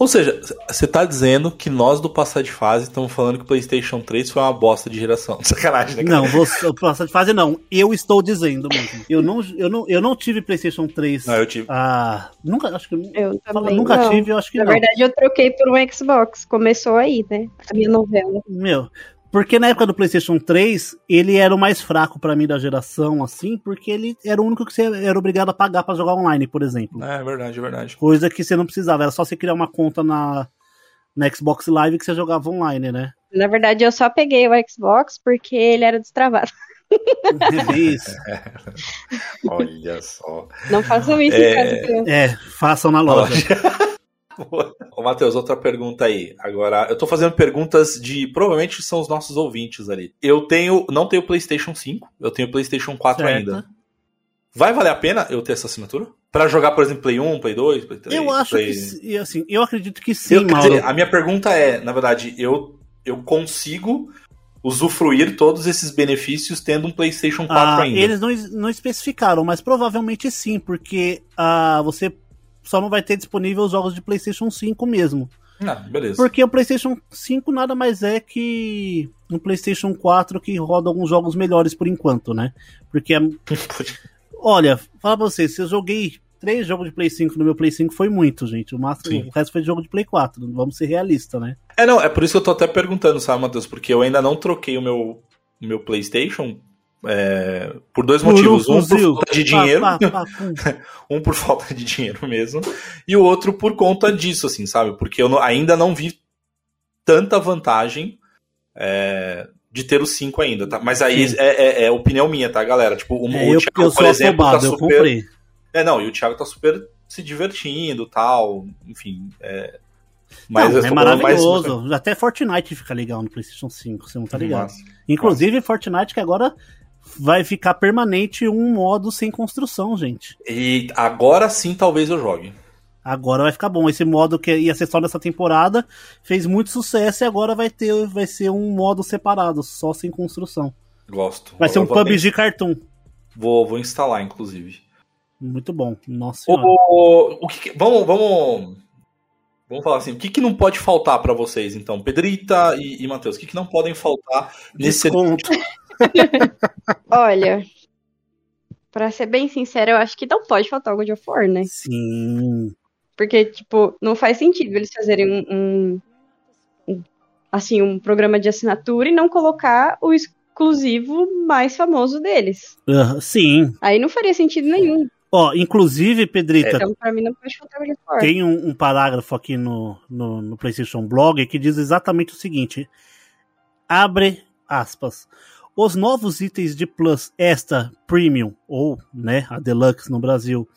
Ou seja, você tá dizendo que nós do passar de fase estamos falando que o PlayStation 3 foi uma bosta de geração. [laughs] Sacanagem, né? cara? Não, você, o passar de fase não. Eu estou dizendo mesmo. Eu não, eu não, eu não tive PlayStation 3. Não, eu tive. Ah, nunca, acho que eu também nunca não. tive, eu acho que Na não. verdade, eu troquei por um Xbox. Começou aí, né? A minha novela. Meu, porque na época do PlayStation 3, ele era o mais fraco pra mim da geração, assim, porque ele era o único que você era obrigado a pagar pra jogar online, por exemplo. É, é verdade, é verdade. Coisa que você não precisava, era só você criar uma conta na, na Xbox Live que você jogava online, né? Na verdade, eu só peguei o Xbox porque ele era destravado. [laughs] Isso. [laughs] Olha só. Não façam isso É. em casa. É, façam na loja. [laughs] Ô, Matheus, outra pergunta aí. Agora, eu tô fazendo perguntas de. Provavelmente são os nossos ouvintes ali. Eu tenho. Não tenho PlayStation 5, eu tenho PlayStation 4 Certo. ainda. Vai valer a pena eu ter essa assinatura? Pra jogar, por exemplo, Play 1, Play 2, Play 3? Eu acho Play... que, sim, assim, eu acredito que sim, Eu, dizer, a minha pergunta é, na verdade, eu, eu consigo usufruir todos esses benefícios tendo um PlayStation 4 Ah, ainda. eles não, não especificaram, mas provavelmente sim, porque ah, você só não vai ter disponível os jogos de PlayStation 5 mesmo. Ah, beleza. Porque o PlayStation 5 nada mais é que um PlayStation 4 que roda alguns jogos melhores por enquanto, né? Porque, é- [laughs] olha, fala pra vocês, se eu joguei três jogos de Play 5 no meu Play 5 foi muito, gente. O, máximo, Sim. o resto foi de jogo de Play 4, vamos ser realistas, né? É, não, é por isso que eu tô até perguntando, sabe, Matheus? Porque eu ainda não troquei o meu, o meu PlayStation é, por dois motivos. Um por fuzil. falta de Pá, dinheiro, pá, pá, pum. [laughs] um por falta de dinheiro mesmo, e o outro por conta disso, assim, sabe? Porque eu não- ainda não vi tanta vantagem é, de ter o 5 ainda, tá? Mas aí é, é- é opinião minha, tá, galera? Tipo, o, É, o eu, Thiago, eu por exemplo, tá afobado, eu super. comprei. É, não, e o Thiago tá super se divertindo tal, enfim. É, mas não, é falando mais- maravilhoso. Até Fortnite fica legal no PlayStation 5, você não tá ligado? Massa. Inclusive, Fortnite que agora vai ficar permanente um modo sem construção, gente. E agora sim talvez eu jogue. Agora vai ficar bom. Esse modo que ia ser só nessa temporada fez muito sucesso e agora vai ter vai ser um modo separado, só sem construção. Gosto. Vai ser um PUBG Cartoon. Vou, vou instalar, inclusive. Muito bom. Nossa O, senhora. o, o que que- vamos, vamos, vamos falar assim. O que, que não pode faltar pra vocês, então? Pedrita e, e Matheus, o que, que não podem faltar nesse Desconto. [laughs] [laughs] Olha, pra ser bem sincero, eu acho que não pode faltar o God of War, né? Sim. Porque, tipo, não faz sentido eles fazerem um, um- um- assim, um programa de assinatura e não colocar o exclusivo mais famoso deles. Ah, sim. Aí não faria sentido nenhum. Ó, inclusive, Pedrita, Então, pra mim, não pode faltar God of War. tem um, um parágrafo aqui no, no, no PlayStation Blog que diz exatamente o seguinte: abre aspas. Os novos itens de Plus Extra Premium, ou né, a Deluxe no Brasil,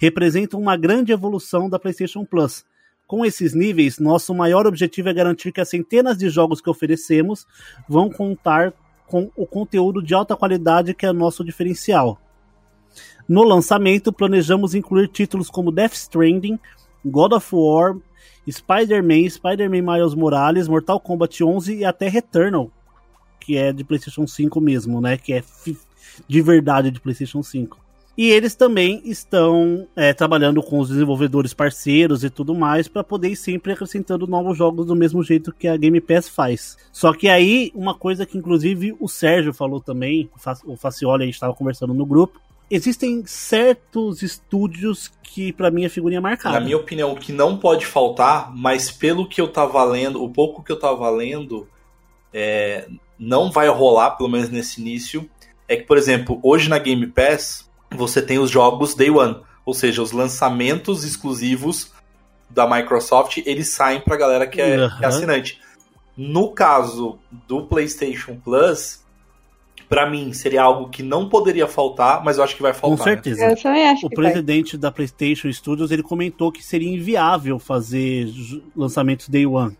representam uma grande evolução da PlayStation Plus. Com esses níveis, nosso maior objetivo é garantir que as centenas de jogos que oferecemos vão contar com o conteúdo de alta qualidade que é nosso diferencial. No lançamento, planejamos incluir títulos como Death Stranding, God of War, Spider-Man, Spider-Man Miles Morales, Mortal Kombat 11 e até Returnal, que é de PlayStation 5 mesmo, né? Que é de verdade de PlayStation 5. E eles também estão é, trabalhando com os desenvolvedores parceiros e tudo mais para poder ir sempre acrescentando novos jogos do mesmo jeito que a Game Pass faz. Só que aí, uma coisa que inclusive o Sérgio falou também, o Fa- o Facioli, a gente estava conversando no grupo, existem certos estúdios que pra mim é figurinha marcada. Na minha opinião, o que não pode faltar, mas pelo que eu tava lendo, o pouco que eu tava lendo, é, não vai rolar, pelo menos nesse início, é que, por exemplo, hoje na Game Pass, você tem os jogos Day One, ou seja, os lançamentos exclusivos da Microsoft, eles saem pra galera que é, que é Uhum. assinante. No caso do PlayStation Plus, pra mim seria algo que não poderia faltar, mas eu acho que vai Com faltar. né? certeza. Eu também acho O que vai. presidente da PlayStation Studios ele comentou que seria inviável fazer lançamentos Day One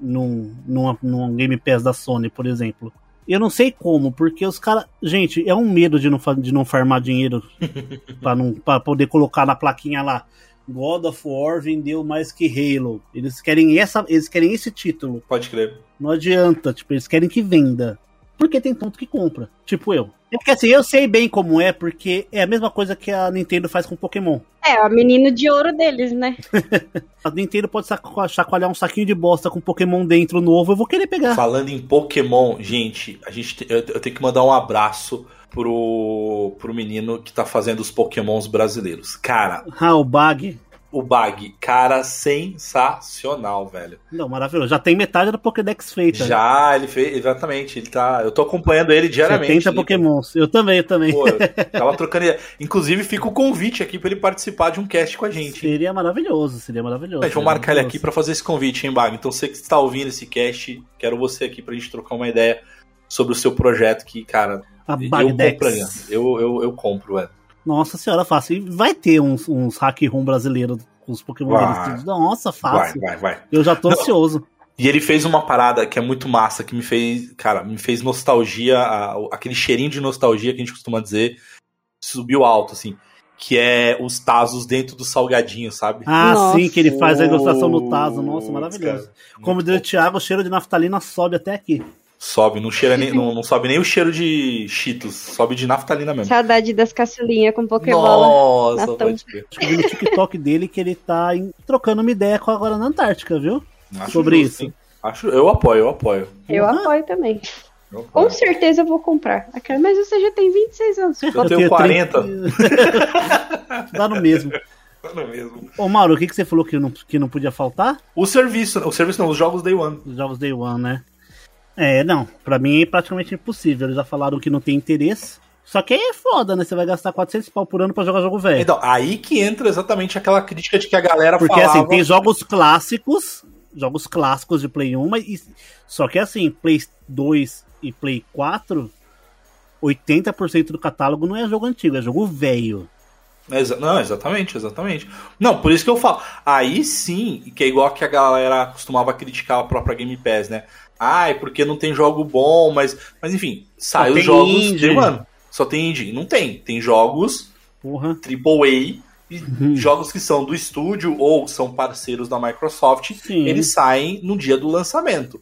num, num, num Game Pass da Sony, por exemplo. Eu não sei como, porque os caras. Gente, é um medo de não, de não farmar dinheiro [laughs] pra, não, pra poder colocar na plaquinha lá. God of War vendeu mais que Halo. Eles querem, essa, eles querem esse título. Pode crer. Não adianta, tipo, eles querem que venda. Porque tem tanto que compra. Tipo eu. É porque assim, eu sei bem como é, porque é a mesma coisa que a Nintendo faz com Pokémon. É, o menino de ouro deles, né? [laughs] A Nintendo pode chacoalhar um saquinho de bosta com Pokémon dentro novo, eu vou querer pegar. Falando em Pokémon, gente, a gente te- eu, eu tenho que mandar um abraço pro, pro menino que tá fazendo os Pokémons brasileiros. Cara, Ah, o Bag. O Bag, cara, sensacional, velho. Não, maravilhoso. Já tem metade da Pokédex feita. Já, ele fez, exatamente, ele tá, eu tô acompanhando ele diariamente. 70 Pokémons. Eu também, eu também. Pô, eu [laughs] tava trocando ideia. Inclusive, fica o convite aqui pra ele participar de um cast com a gente. Seria maravilhoso, seria maravilhoso. Gente, vou marcar ele aqui pra fazer esse convite, hein, Bag? Então, você que está ouvindo esse cast, quero você aqui pra gente trocar uma ideia sobre o seu projeto que, cara, A eu Bagdex. compraria. Eu, eu, eu compro, velho. Nossa senhora, fácil. E vai ter uns, uns hack room brasileiros com os Pokémon Vai. deles. Nossa, Vai, fácil. vai, vai. Eu já tô Não. ansioso. E ele fez uma parada que é muito massa, que me fez, cara, me fez nostalgia, aquele cheirinho de nostalgia que a gente costuma dizer, subiu alto, assim. Que é os Tazos dentro do salgadinho, sabe? Ah, Nossa. sim, que ele faz a ilustração no Tazo. Nossa, maravilhoso. Cara, Como diz o. Thiago, o cheiro de naftalina sobe até aqui. Sobe, não, cheira nem, não, [laughs] não sobe nem o cheiro de Cheetos, sobe de naftalina mesmo. Saudade das caçulinhas com Pokébola. Nossa, Natão. pode crer. Acho que eu vi no TikTok dele que ele tá em- trocando uma ideia com agora na Antártica, viu? Acho Sobre justo, isso. hein? Acho, eu apoio, eu apoio. Eu Porra. apoio também. Eu apoio. Com certeza eu vou comprar. Mas você já tem 26 anos. Eu tenho 40. 30. [laughs] Dá no mesmo. Não é mesmo. Ô, Mauro, o que, que você falou que não, que não podia faltar? O serviço, o serviço não, os jogos Day One. Os jogos Day One, né? É, não. Pra mim é praticamente impossível. Eles já falaram que não tem interesse. Só que aí é foda, né? Você vai gastar 400 pau por ano pra jogar jogo velho. Então, aí que entra exatamente aquela crítica de que a galera Porque falava... assim, tem jogos clássicos, jogos clássicos de Play 1, mas só que assim, Play 2 e Play 4, 80% do catálogo não é jogo antigo, é jogo velho. Exa- Não, exatamente, exatamente. Não, por isso que eu falo. Aí sim, que é igual que a galera costumava criticar a própria Game Pass, né? Ai, porque não tem jogo bom, mas. Mas enfim, sai os jogos indie. Day One. Só tem indie. Não tem. Tem jogos Porra. AAA e Uhum. jogos que são do estúdio ou são parceiros da Microsoft. Sim. Eles saem no dia do lançamento.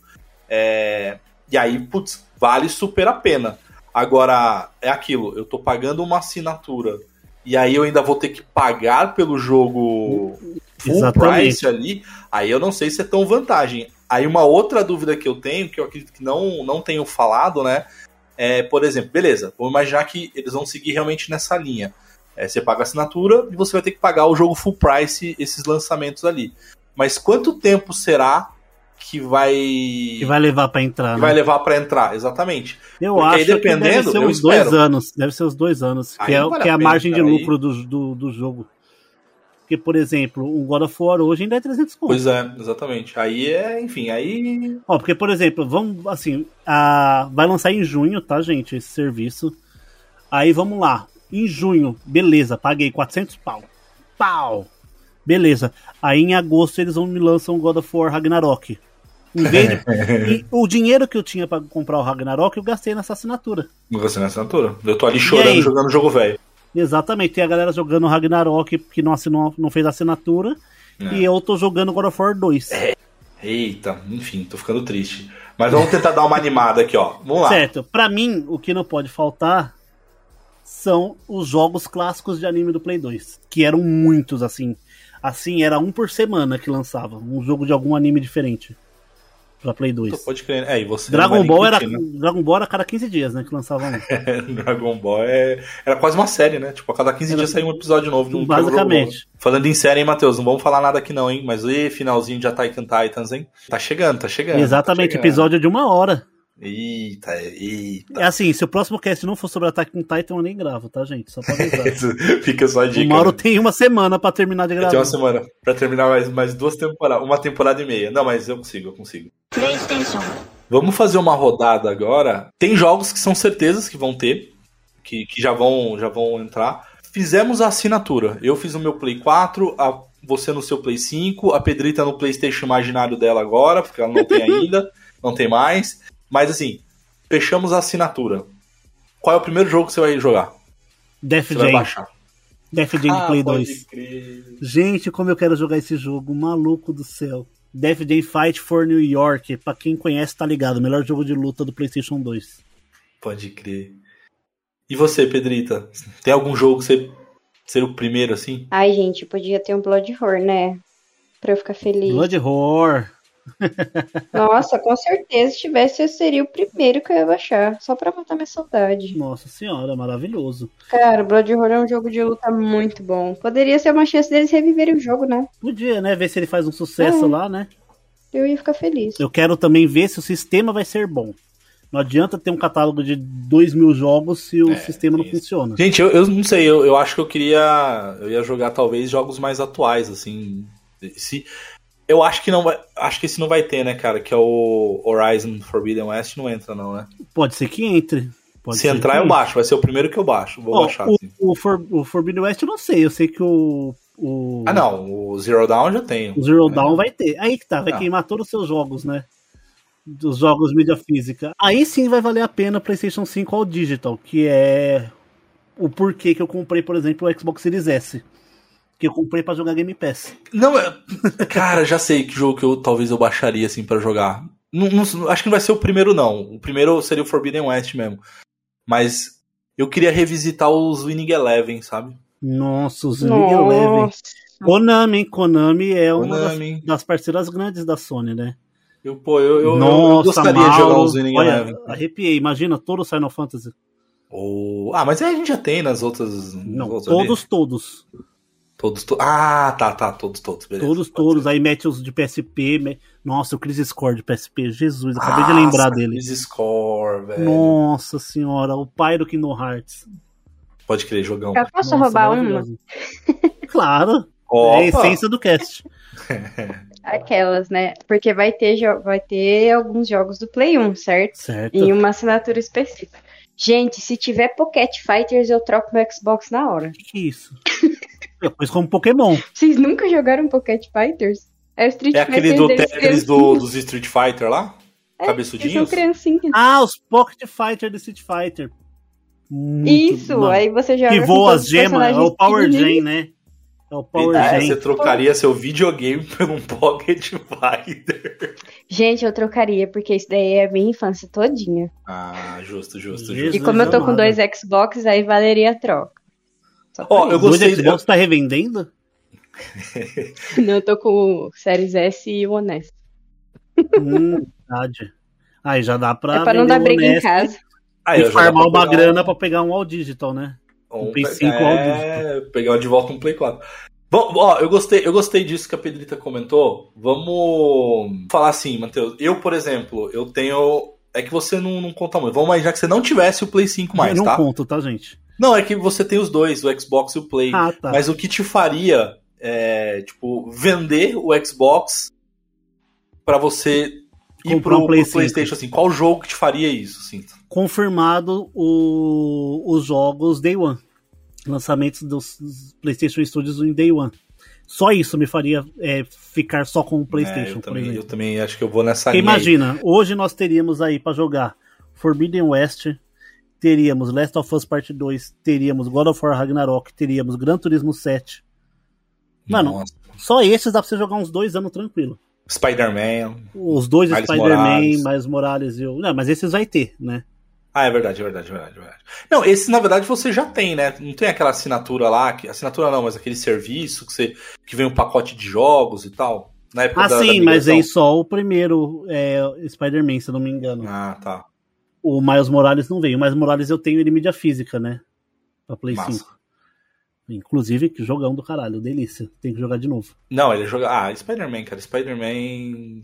É, E aí, putz, vale super a pena. Agora, é aquilo, eu tô pagando uma assinatura e aí eu ainda vou ter que pagar pelo jogo full Exatamente. price ali, aí eu não sei se é tão vantagem. Aí uma outra dúvida que eu tenho, que eu acredito que não, não tenho falado, né? É, por exemplo, beleza, vamos imaginar que eles vão seguir realmente nessa linha. É, você paga a assinatura e você vai ter que pagar o jogo full price, esses lançamentos ali. Mas quanto tempo será que vai Que vai levar pra entrar, que né? vai levar pra entrar? Exatamente. Eu porque aí, acho que dependendo, deve ser uns dois anos. Deve ser uns dois anos. Aí que é, vale que é a a margem de aí- lucro do, do, do jogo. Porque, por exemplo, um God of War hoje ainda é 300 conto. Pois é, exatamente. Aí é, enfim, aí Ó, porque, por exemplo, vamos assim, a... vai lançar em junho, tá, gente, esse serviço. Aí vamos lá. Em junho, beleza, paguei 400 pau. Pau! Beleza. Aí em agosto eles vão me lançam God of War Ragnarok. Em vez de... o dinheiro que eu tinha pra comprar o Ragnarok, eu gastei nessa assinatura. não vai ser na assinatura. Eu tô ali chorando jogando jogo velho. Exatamente. Tem a galera jogando Ragnarok que não assinou, não fez assinatura. É. E eu tô jogando God of War 2. Eita, enfim, tô ficando triste. Mas vamos tentar dar uma animada aqui, ó. Vamos lá. Certo. Pra mim, o que não pode faltar são os jogos clássicos de anime do Play 2. Que eram muitos, assim. Assim, era um por semana que lançava. Um jogo de algum anime diferente. Pra Play 2. Pode crer. É, e você Dragon Ball, era, né? Dragon Ball era a cada 15 dias, né? Que lançava um. [laughs] Dragon Ball é... era quase uma série, né? Tipo, a cada 15 Era- dias saía um episódio novo de um Basicamente. Falando em série, hein, Matheus? Não vamos falar nada aqui não, hein? Mas e finalzinho de Attack on Titans, hein? Tá chegando, tá chegando. Exatamente, tá chegando. episódio de uma hora. Eita, eita. É assim, se o próximo cast não for sobre Attack on Titan, eu nem gravo, tá, gente? Só pra avisar. [laughs] Fica só a dica. o Mauro né? tem uma semana pra terminar de gravar. Tem uma semana pra terminar mais, mais duas temporadas. Uma temporada e meia. Não, mas eu consigo, eu consigo. PlayStation. Vamos fazer uma rodada agora. Tem jogos que são certezas que vão ter, que, que já, vão, já vão entrar. Fizemos a assinatura. Eu fiz o meu Play 4, a, você no seu Play 5, a Pedrita no PlayStation imaginário dela agora, porque ela não tem [laughs] ainda, não tem mais. Mas assim, fechamos a assinatura. Qual é o primeiro jogo que você vai jogar? Death Você vai Jam. baixar. Death Jam de Play Ah, pode 2. crer. Gente, como eu quero jogar esse jogo, maluco do céu. Death Jam Fight for New York, pra quem conhece tá ligado, melhor jogo de luta do PlayStation 2. Pode crer. E você, Pedrita? Tem algum jogo que você ser o primeiro assim? Ai, gente, podia ter um Blood Horror, né? Pra eu ficar feliz. Blood Horror. Nossa, com certeza, se tivesse, eu seria o primeiro que eu ia baixar. Só pra matar minha saudade. Nossa senhora, maravilhoso. Cara, Blood Horror é um jogo de luta muito bom. Poderia ser uma chance deles reviverem o jogo, né? Podia, né? Ver se ele faz um sucesso É. lá, né? Eu ia ficar feliz. Eu quero também ver se o sistema vai ser bom. Não adianta ter um catálogo de 2 mil jogos se o É, sistema não isso. funciona. Gente, eu, eu não sei, eu, eu acho que eu queria. Eu ia jogar talvez jogos mais atuais, assim. Se, eu acho que não vai. Acho que esse não vai ter, né, cara? Que é o Horizon Forbidden West, não entra, não, né? Pode ser que entre. Pode Se entrar, eu entre. baixo. Vai ser o primeiro que eu baixo. Vou Ó, baixar. o, assim. o, For, o Forbidden West eu não sei. Eu sei que o. O, Ah, não. O Zero Dawn eu já tenho. o Zero É. Dawn vai ter. Aí que tá, vai Ah. queimar todos os seus jogos, né? Dos jogos mídia física. Aí sim vai valer a pena o PlayStation 5 ao Digital, que é o porquê que eu comprei, por exemplo, o Xbox Series S. Que eu comprei pra jogar Game Pass. Não, é- cara, já sei que jogo que eu talvez eu baixaria assim pra jogar. Não- não- acho que não vai ser o primeiro não. O primeiro seria o Forbidden West mesmo. Mas eu queria revisitar os Winning Eleven, sabe? Nossa, os League Eleven. Nossa. Konami, Konami é uma das, Konami. das parceiras grandes da Sony, né? Eu, pô, eu, eu, eu- eu Nossa, gostaria de jogar os Winning olha, Eleven. arrepiei. Imagina todo o Final Fantasy. Ou- Ah, mas aí a gente já tem nas outras. Não, outros ali. todos, todos. Todos, to- Ah, tá, tá, todos, todos, beleza. Todos, todos. Aí mete os de PSP. me- Nossa, o Chris Score de PSP. Jesus, acabei de lembrar Nossa, dele. Chris Score, velho. Nossa senhora, o pai do Kingdom Hearts. Pode crer, jogão. Eu posso Nossa, roubar uma? Claro, Opa! é a essência do cast. [laughs] Aquelas, né? Porque vai ter, vai ter alguns jogos do Play 1, certo? Certo. Em uma assinatura específica. Gente, se tiver Pocket Fighters, eu troco meu Xbox na hora. Que que é isso? [laughs] Depois como Pokémon. Vocês nunca jogaram Pocket Fighters? É o Street É aquele Fighter do deles Tetris do, dos Street Fighter lá? É, Eles são Cabeçudinhos? criancinhas. Ah, os Pocket Fighter do Street Fighter. Muito- Isso, não. aí você joga Que voa as gemas, é o Power Gen, né? É o Power Gen. você trocaria seu videogame [laughs] por um Pocket Fighter. Gente, eu trocaria, porque isso daí é a minha infância todinha. Ah, justo, justo, justo. E como eu tô com dois Xbox, aí valeria a troca. Ó, isso. eu Dois gostei. Xbox tá revendendo? [laughs] Não, eu tô com o Series S e o Honest. hum, verdade. Aí já dá pra. é pra não dar o briga em casa. Aí, E já dá farmar uma pegar grana um- pra pegar um All Digital, né? um Play Play- 5 é, pegar de volta um Play 4. Bom, ó, eu gostei, eu gostei disso que a Pedrita comentou. Vamos falar assim, Matheus. Eu, por exemplo, eu tenho. É que você não, não conta muito. Vamos imaginar que você não tivesse o Play 5 mais, eu não tá? conto, tá, gente? Não, é que você tem os dois, o Xbox e o Play. Ah, tá. Mas o que te faria é, tipo, vender o Xbox pra você ir pro, um Play pro PlayStation, assim? Qual jogo que te faria isso, assim? Confirmado o- os jogos Day One. Lançamentos dos PlayStation Studios em Day One. Só isso me faria é, ficar só com o É, PlayStation, eu, por também, eu também acho que eu vou nessa linha. aí. imagina, hoje nós teríamos aí pra jogar Forbidden West, teríamos Last of Us Part 2, teríamos God of War Ragnarok, teríamos Gran Turismo 7. Mano, Nossa. Só esses dá pra você jogar uns dois anos tranquilo. Spider-Man. Os dois Spider-Man, mais Morales e o. Não, mas esses vai ter, né? Ah, é verdade, é verdade, é verdade, é verdade. Não, esse na verdade você já tem, né? Não tem aquela assinatura lá, que, assinatura não, mas aquele serviço que, você, que vem um pacote de jogos e tal. Na época Ah, da, da sim, mas migração. aí só o primeiro é, Spider-Man, se eu não me engano. Ah, tá. O Miles Morales não veio. O Miles Morales eu tenho ele em mídia física, né? Pra Play Massa. 5. Inclusive, que jogão do caralho, delícia. Tem que jogar de novo. Não, ele joga. Ah, Spider-Man, cara. Spider-Man.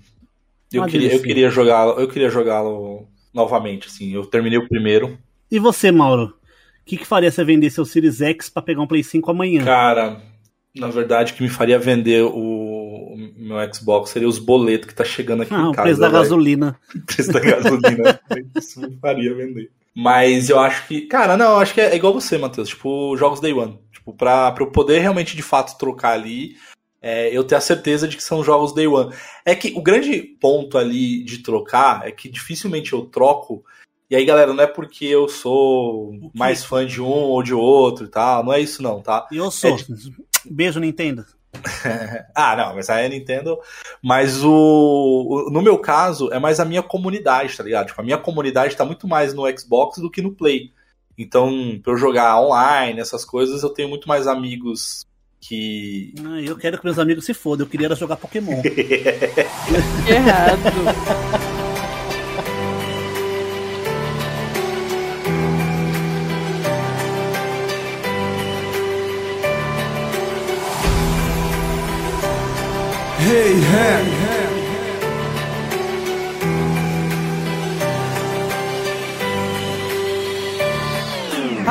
Eu queria, eu queria jogá-lo. Eu queria jogá-lo novamente, assim. Eu terminei o primeiro. E você, Mauro? O que, que faria você vender seu Series X pra pegar um Play 5 amanhã? Cara, na verdade, o que me faria vender o meu Xbox seria os boletos que tá chegando aqui Ah, em o casa. preço da gasolina. [laughs] O preço da gasolina. Isso me faria vender. Mas eu acho que. Cara, não, eu acho que é igual você, Matheus. Tipo, jogos Day One. Tipo, pra, pra eu poder realmente de fato trocar ali, é, eu ter a certeza de que são jogos Day One. É que o grande ponto ali de trocar é que dificilmente eu troco. E aí, galera, não é porque eu sou mais fã de um ou de outro e tal. Não é isso, não, tá? E eu sou. É Beijo, Nintendo. [laughs] Ah, não, mas aí é Nintendo. Mas o, o- No meu caso, é mais a minha comunidade, tá ligado? Tipo, a minha comunidade tá muito mais no Xbox do que no Play. Então, pra eu jogar online, essas coisas, eu tenho muito mais amigos que. Ah, eu quero que meus amigos se fodam. Eu queria era jogar Pokémon. [laughs] Errado. Hey, hey,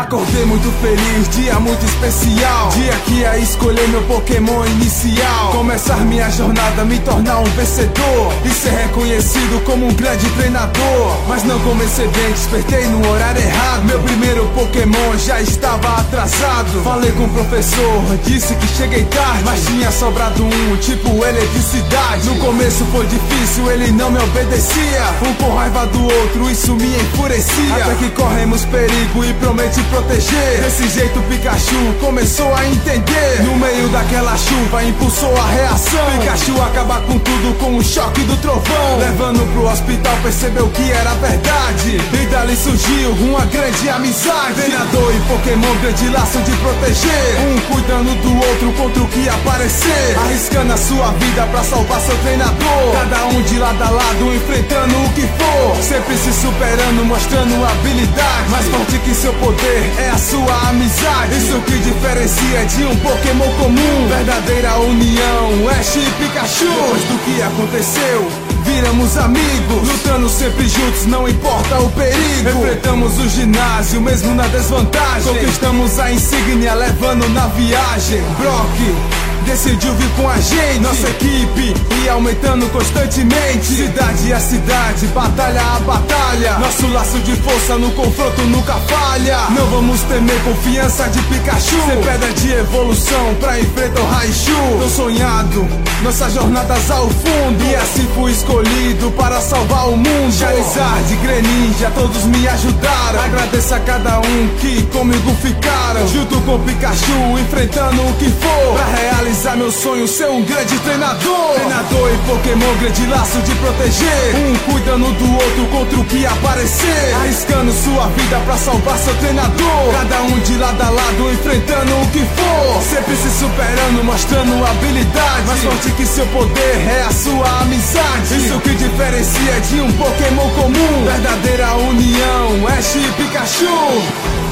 Acordei muito feliz, dia muito especial. Dia que ia escolher meu Pokémon inicial. Começar minha jornada, me tornar um vencedor. E ser reconhecido como um grande treinador. Mas não comecei bem, despertei no horário errado. Meu primeiro Pokémon já estava atrasado. Falei com o professor, disse que cheguei tarde. Mas tinha sobrado um, tipo eletricidade. No começo foi difícil, ele não me obedecia. Um com raiva do outro, isso me enfurecia. Até que corremos perigo e prometi proteger. Desse jeito, Pikachu começou a entender. No meio daquela chuva, impulsou a reação. Pikachu acaba com tudo com o choque do trovão. Levando pro hospital, percebeu que era verdade. E dali surgiu uma grande amizade. Treinador e Pokémon, grande laço de proteger. Um cuidando do outro contra o que aparecer. Arriscando a sua vida pra salvar seu treinador. Cada um de lado a lado, enfrentando o que for. Sempre se superando, mostrando habilidade. Mais forte que seu poder é a sua amizade. Isso que diferencia de um Pokémon comum. Verdadeira união, Ash e Pikachu. Depois do que aconteceu. Viramos amigos, lutando sempre juntos, não importa o perigo. Enfrentamos o ginásio, mesmo na desvantagem. Conquistamos a insígnia, levando na viagem. Brock. Decidiu vir com a gente, nossa equipe ia aumentando constantemente. Cidade a cidade, batalha a batalha. Nosso laço de força no confronto nunca falha. Não vamos temer confiança de Pikachu. Sem pedra de evolução pra enfrentar o Raichu. Tô sonhado, nossas jornadas ao fundo. E assim fui escolhido para salvar o mundo. Charizard, Greninja, todos me ajudaram. Agradeço a cada um que comigo ficaram. Junto com Pikachu, enfrentando o que for. Pra realizar meu sonho, ser um grande treinador. Treinador e Pokémon, grande laço de proteger. Um cuidando do outro contra o que aparecer. Arriscando sua vida pra salvar seu treinador. Cada um de lado a lado, enfrentando o que for. Sempre se superando, mostrando habilidade. Mais forte que seu poder é a sua amizade. Isso que diferencia de um Pokémon comum. Verdadeira união, Ash e Pikachu.